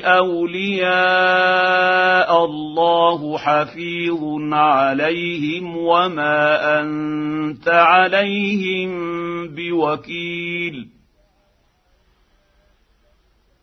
أولياء الله حفيظ عليهم وما أنت عليهم بوكيل.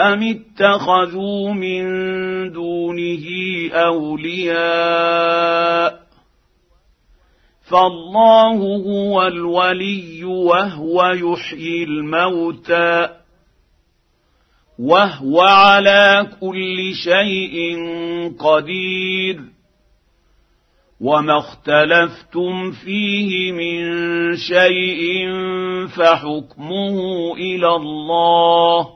أم اتخذوا من دونه أولياء فالله هو الولي وهو يحيي الموتى وهو على كل شيء قدير وما اختلفتم فيه من شيء فحكمه إلى الله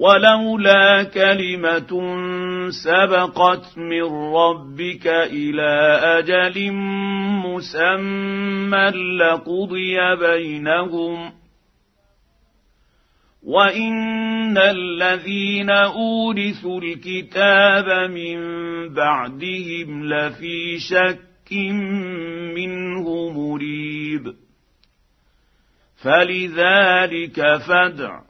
ولولا كلمة سبقت من ربك إلى أجل مسمى لقضي بينهم وإن الذين أورثوا الكتاب من بعدهم لفي شك منه مريب فلذلك فادع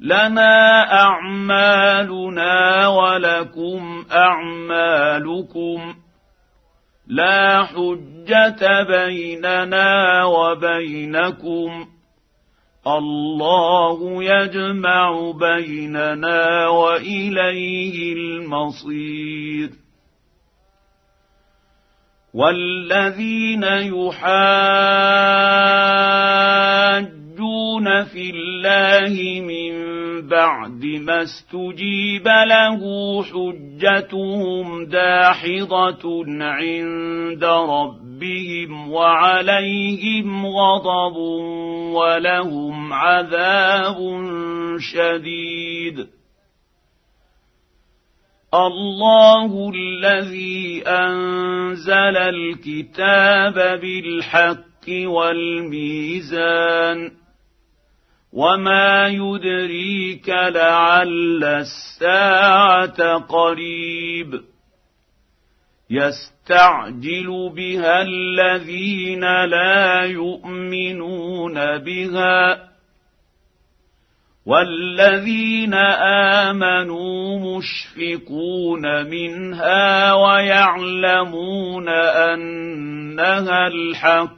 لنا أعمالنا ولكم أعمالكم لا حجة بيننا وبينكم الله يجمع بيننا وإليه المصير والذين يحاجون في الله من بعد ما استجيب له حجتهم داحضة عند ربهم وعليهم غضب ولهم عذاب شديد. الله الذي أنزل الكتاب بالحق والميزان وما يدريك لعل الساعة قريب يستعجل بها الذين لا يؤمنون بها والذين امنوا مشفقون منها ويعلمون انها الحق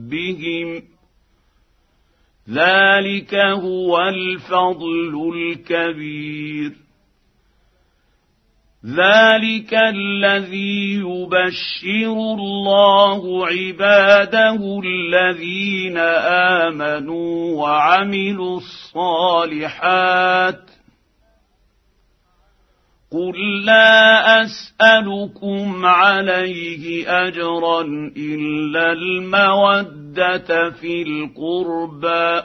ذلك هو الفضل الكبير. ذلك الذي يبشر الله عباده الذين آمنوا وعملوا الصالحات. قل لا اسالكم عليه اجرا الا الموده في القربى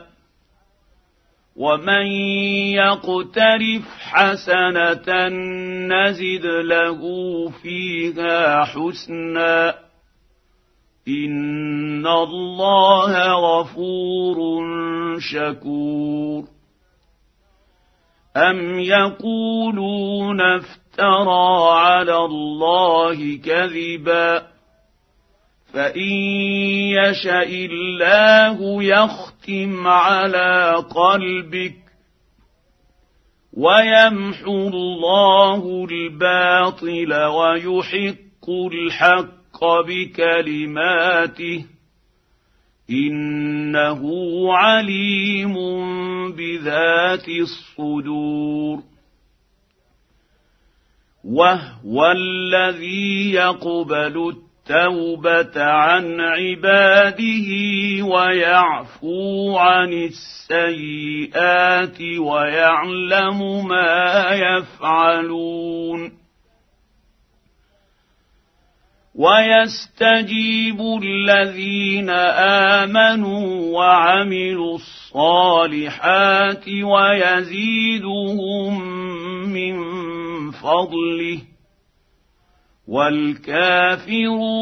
ومن يقترف حسنه نزد له فيها حسنا ان الله غفور شكور ام يقولون افترى على الله كذبا فان يشا الله يختم على قلبك ويمحو الله الباطل ويحق الحق بكلماته انه عليم بذات الصدور وهو الذي يقبل التوبه عن عباده ويعفو عن السيئات ويعلم ما يفعلون ويستجيب الذين امنوا وعملوا الصالحات ويزيدهم من فضله والكافرون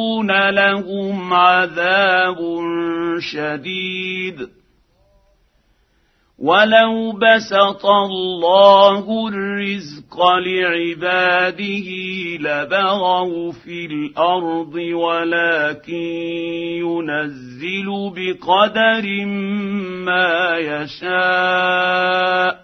لهم عذاب شديد. ولو بسط الله الرزق لعباده لبغوا في الأرض ولكن ينزل بقدر ما يشاء.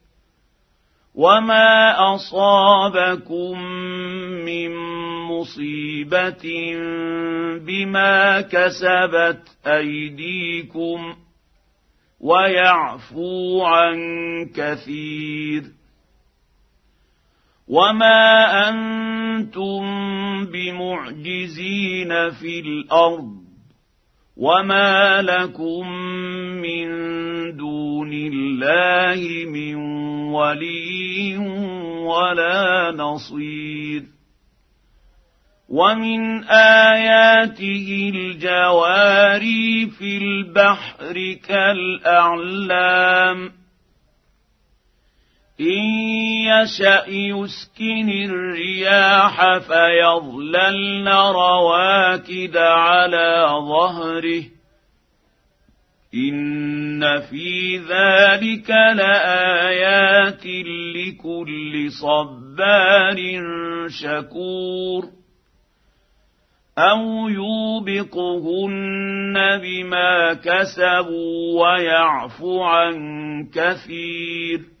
وما اصابكم من مصيبه بما كسبت ايديكم ويعفو عن كثير وما أنتم بمعجزين في الأرض وما لكم من دون الله من ولي ولا نصير ومن اياته الجواري في البحر كالاعلام إن يشأ يسكن الرياح فيظللن رواكد على ظهره. إن في ذلك لآيات لكل صبار شكور. أو يوبقهن بما كسبوا ويعفو عن كثير.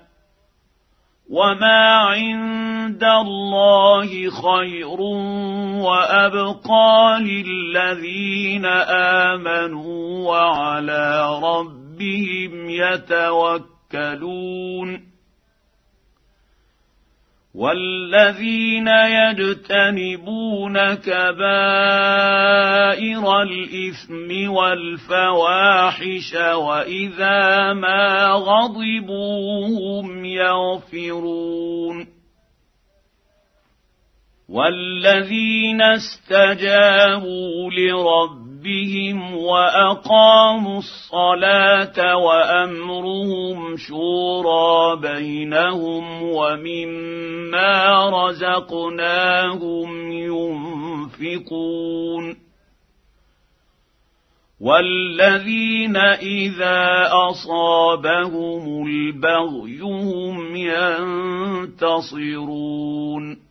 وما عند الله خير وابقى للذين امنوا وعلى ربهم يتوكلون والذين يجتنبون كبائر الإثم والفواحش وإذا ما غضبوا هم يغفرون والذين استجابوا لربهم ربهم واقاموا الصلاه وامرهم شورى بينهم ومما رزقناهم ينفقون والذين اذا اصابهم البغي هم ينتصرون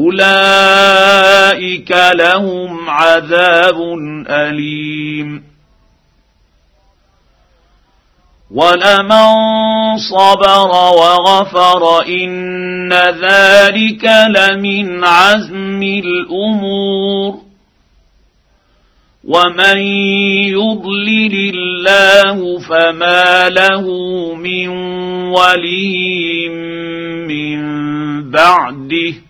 اولئك لهم عذاب اليم ولمن صبر وغفر ان ذلك لمن عزم الأمور ومن يضلل الله فما له من ولي من بعده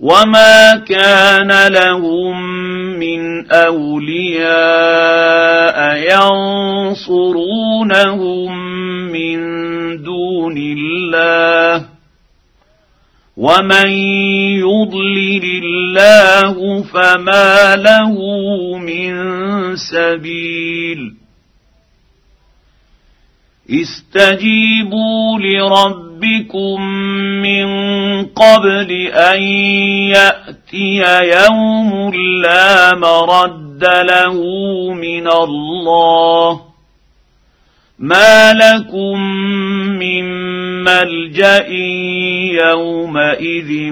وما كان لهم من اولياء ينصرونهم من دون الله ومن يضلل الله فما له من سبيل استجيبوا لربكم من قبل ان ياتي يوم لا مرد له من الله ما لكم من ملجا يومئذ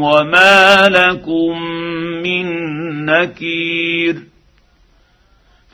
وما لكم من نكير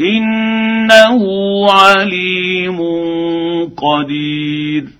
إنه عليم قدير.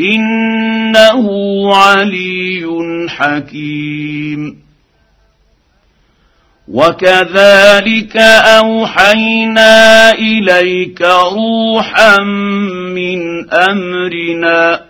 إنه علي حكيم. وكذلك أوحينا إليك روحا من أمرنا